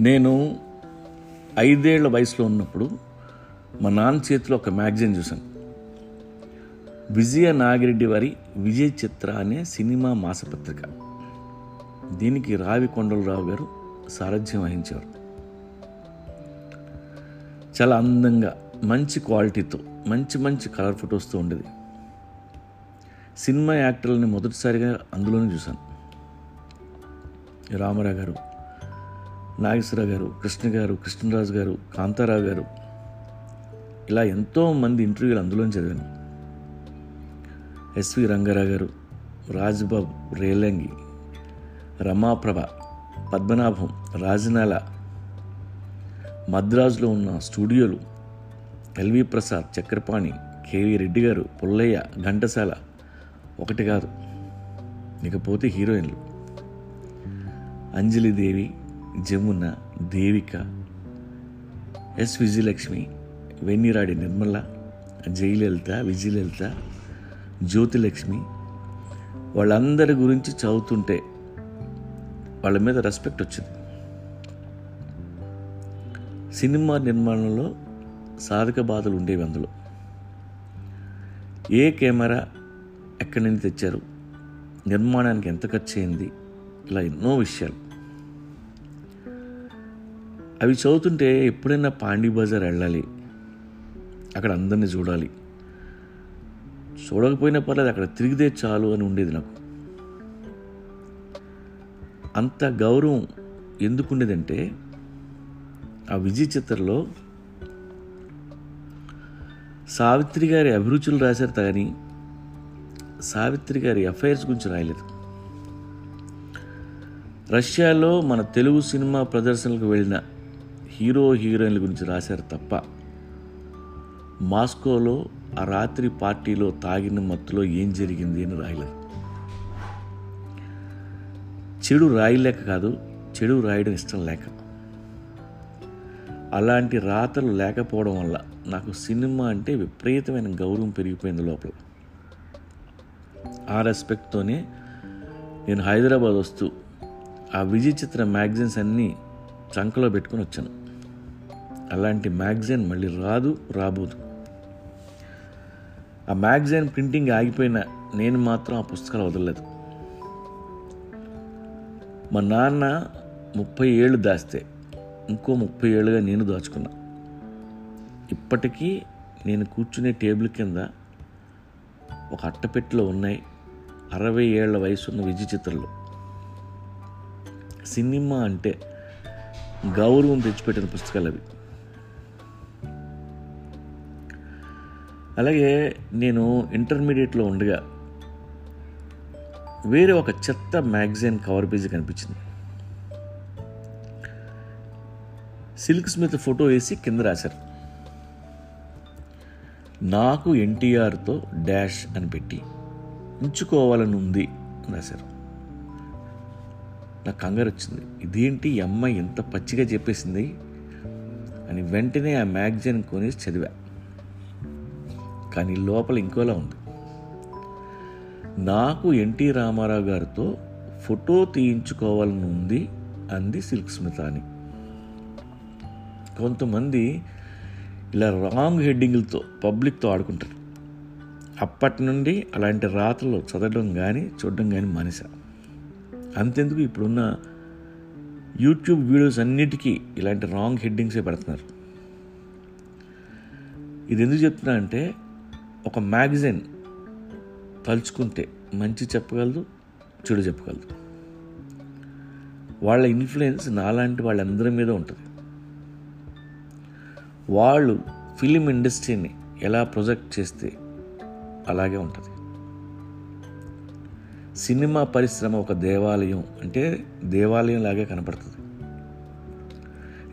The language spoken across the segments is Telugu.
నేను ఐదేళ్ళ వయసులో ఉన్నప్పుడు మా నాన్న చేతిలో ఒక మ్యాగజైన్ చూశాను. విజయ నాగిరెడ్డి వారి విజయ్ చిత్ర అనే సినిమా మాసపత్రిక. దీనికి రావి కొండలరావు గారు సారథ్యం వహించేవారు. చాలా అందంగా మంచి క్వాలిటీతో మంచి మంచి కలర్ ఫొటోస్తో ఉండేది. సినిమా యాక్టర్లని మొదటిసారిగా అందులోనే చూశాను. రామారావు గారు నాగేశ్వర గారు కృష్ణ గారు కృష్ణరాజు గారు కాంతారావు గారు ఇలా ఎంతో మంది ఇంటర్వ్యూలు అందులోనే చదివాను. ఎస్వి రంగారావు గారు రాజ్బాబు రేలంగి రమాప్రభ పద్మనాభం రాజనాల మద్రాసులో ఉన్న స్టూడియోలు ఎల్వి ప్రసాద్ చక్రపాణి కేవీ రెడ్డి గారు పుల్లయ్య ఘంటసాల ఒకటి కాదు ఇకపోతే హీరోయిన్లు. అంజలిదేవి జమున దేవిక ఎస్ విజయలక్ష్మి వెన్నిరాడి నిర్మల జయలలిత విజయలలిత జ్యోతిలక్ష్మి వాళ్ళందరి గురించి చదువుతుంటే వాళ్ళ మీద రెస్పెక్ట్ వచ్చింది. సినిమా నిర్మాణంలో సాధక బాధలు ఉండేవి అందులో. ఏ కెమెరా ఎక్కడి నుంచి తెచ్చారు? నిర్మాణానికి ఎంత ఖర్చు అయింది ఇలా ఎన్నో విషయాలు. అవి చదువుతుంటే ఎప్పుడైనా పాండీ బజార్ వెళ్ళాలి. అక్కడ అందరినీ చూడాలి. చూడకపోయినా పర్లేదు అక్కడ తిరిగితే చాలు అని ఉండేది నాకు. అంత గౌరవం ఎందుకు ఉండేదంటే ఆ విజయ్ చిత్రలో సావిత్రి గారి అభిరుచులు రాశారు కానీ సావిత్రి గారి అఫైర్స్ గురించి రాయలేదు. రష్యాలో మన తెలుగు సినిమా ప్రదర్శనలకు వెళ్ళిన హీరో హీరోయిన్ల గురించి రాశారు తప్ప మాస్కోలో ఆ రాత్రి పార్టీలో తాగిన మత్తులో ఏం జరిగింది అని రాయలేదు. చెడు రాయలేక కాదు చెడు రాయడం ఇష్టం లేక. అలాంటి రాతలు లేకపోవడం వల్ల నాకు సినిమా అంటే విపరీతమైన గౌరవం పెరిగిపోయింది లోపల. ఆ రెస్పెక్ట్తోనే నేను హైదరాబాద్ వస్తూ ఆ విజయ్ చిత్ర మ్యాగజైన్స్ అన్నీ చంకలో పెట్టుకొని వచ్చాను. అలాంటి మ్యాగజైన్ మళ్ళీ రాదు రాబోదు. ఆ మ్యాగజైన్ ప్రింటింగ్ ఆగిపోయిన నేను మాత్రం ఆ పుస్తకాలు వదలలేదు. మా నాన్న ముప్పై ఏళ్ళు దాస్తే ఇంకో ముప్పై ఏళ్ళుగా నేను దాచుకున్నా. ఇప్పటికీ నేను కూర్చునే టేబుల్ కింద ఒక అట్టపెట్టెలో ఉన్నాయి అరవై ఏళ్ళ వయసున్న విజయ చిత్రంలో. సినిమా అంటే గౌరవం తెచ్చిపెట్టిన పుస్తకాలు అవి. అలాగే నేను ఇంటర్మీడియట్లో ఉండగా వేరే ఒక చెత్త మ్యాగజైన్ కవర్ పేజీ కనిపించింది. సిల్క్ స్మిత్ ఫోటో వేసి కింద రాశారు. నాకు ఎన్టీఆర్తో డాష్ అని పెట్టి ఉంచుకోవాలని ఉంది అని రాశారు. నాకు కంగారు వచ్చింది. ఇదేంటి ఈ అమ్మాయి ఎంత పచ్చిగా చెప్పేసింది? అని వెంటనే ఆ మ్యాగజైన్ కొనేసి చదివా. కానీ లోపల ఇంకోలా ఉంది. నాకు ఎన్టీ రామారావు గారితో ఫోటో తీయించుకోవాలని ఉంది అంది సిల్క్ స్మితాని కొంతమంది ఇలా రాంగ్ హెడ్డింగ్లతో పబ్లిక్తో ఆడుకుంటారు. అప్పటి నుండి అలాంటి రాత్రులు చదవడం కానీ చూడడం కానీ మనిష అంతెందుకు ఇప్పుడున్న యూట్యూబ్ వీడియోస్ అన్నిటికీ ఇలాంటి రాంగ్ హెడ్డింగ్సే పెడుతున్నారు. ఇది ఎందుకు చెప్తున్నా అంటే ఒక మ్యాగజైన్ తలుచుకుంటే మంచి చెప్పగలదు చెడు చెప్పగలదు. వాళ్ళ ఇన్ఫ్లుయెన్స్ నాలాంటి వాళ్ళందరి మీద ఉంటుంది. వాళ్ళు ఫిలిం ఇండస్ట్రీని ఎలా ప్రొజెక్ట్ చేస్తే అలాగే ఉంటుంది. సినిమా పరిశ్రమ ఒక దేవాలయం అంటే దేవాలయం లాగే కనపడుతుంది.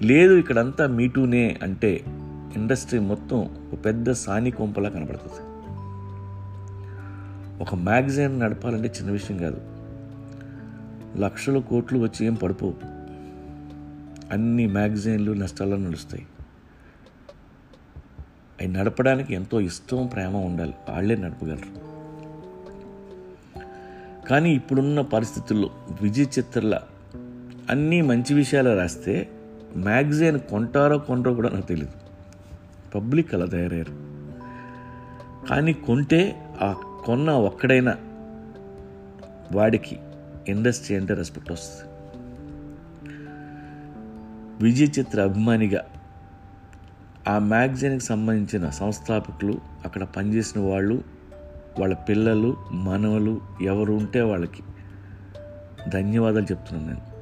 లేదు ఇక్కడంతా మీటూనే అంటే ఇండస్ట్రీ మొత్తం ఒక పెద్ద సాని కొంపలా కనబడుతుంది. ఒక మ్యాగజైన్ నడపాలంటే చిన్న విషయం కాదు. లక్షల కోట్లు వచ్చి ఏం పడిపోవు. అన్ని మ్యాగజైన్లు నష్టాల్లో నడుస్తాయి. అవి నడపడానికి ఎంతో ఇష్టం ప్రేమ ఉండాలి. వాళ్ళే నడపగలరు. కానీ ఇప్పుడున్న పరిస్థితుల్లో విజయ్ చిత్రల అన్నీ మంచి విషయాలు రాస్తే మ్యాగజైన్ కొంటారో కొంటారో కూడా నాకు తెలియదు పబ్లిక్ అలా తయారయ్యారు. కానీ కొంటే ఆ కొన్న ఒక్కడైనా వాడికి ఇండస్ట్రీ అంటే రెస్పెక్ట్ వస్తుంది. విజయ్ చిత్ర అభిమానిగా ఆ మ్యాగజైన్కి సంబంధించిన సంస్థాపకులు అక్కడ పనిచేసిన వాళ్ళు వాళ్ళ పిల్లలు మనవలు ఎవరు ఉంటే వాళ్ళకి ధన్యవాదాలు చెప్తున్నాను నేను.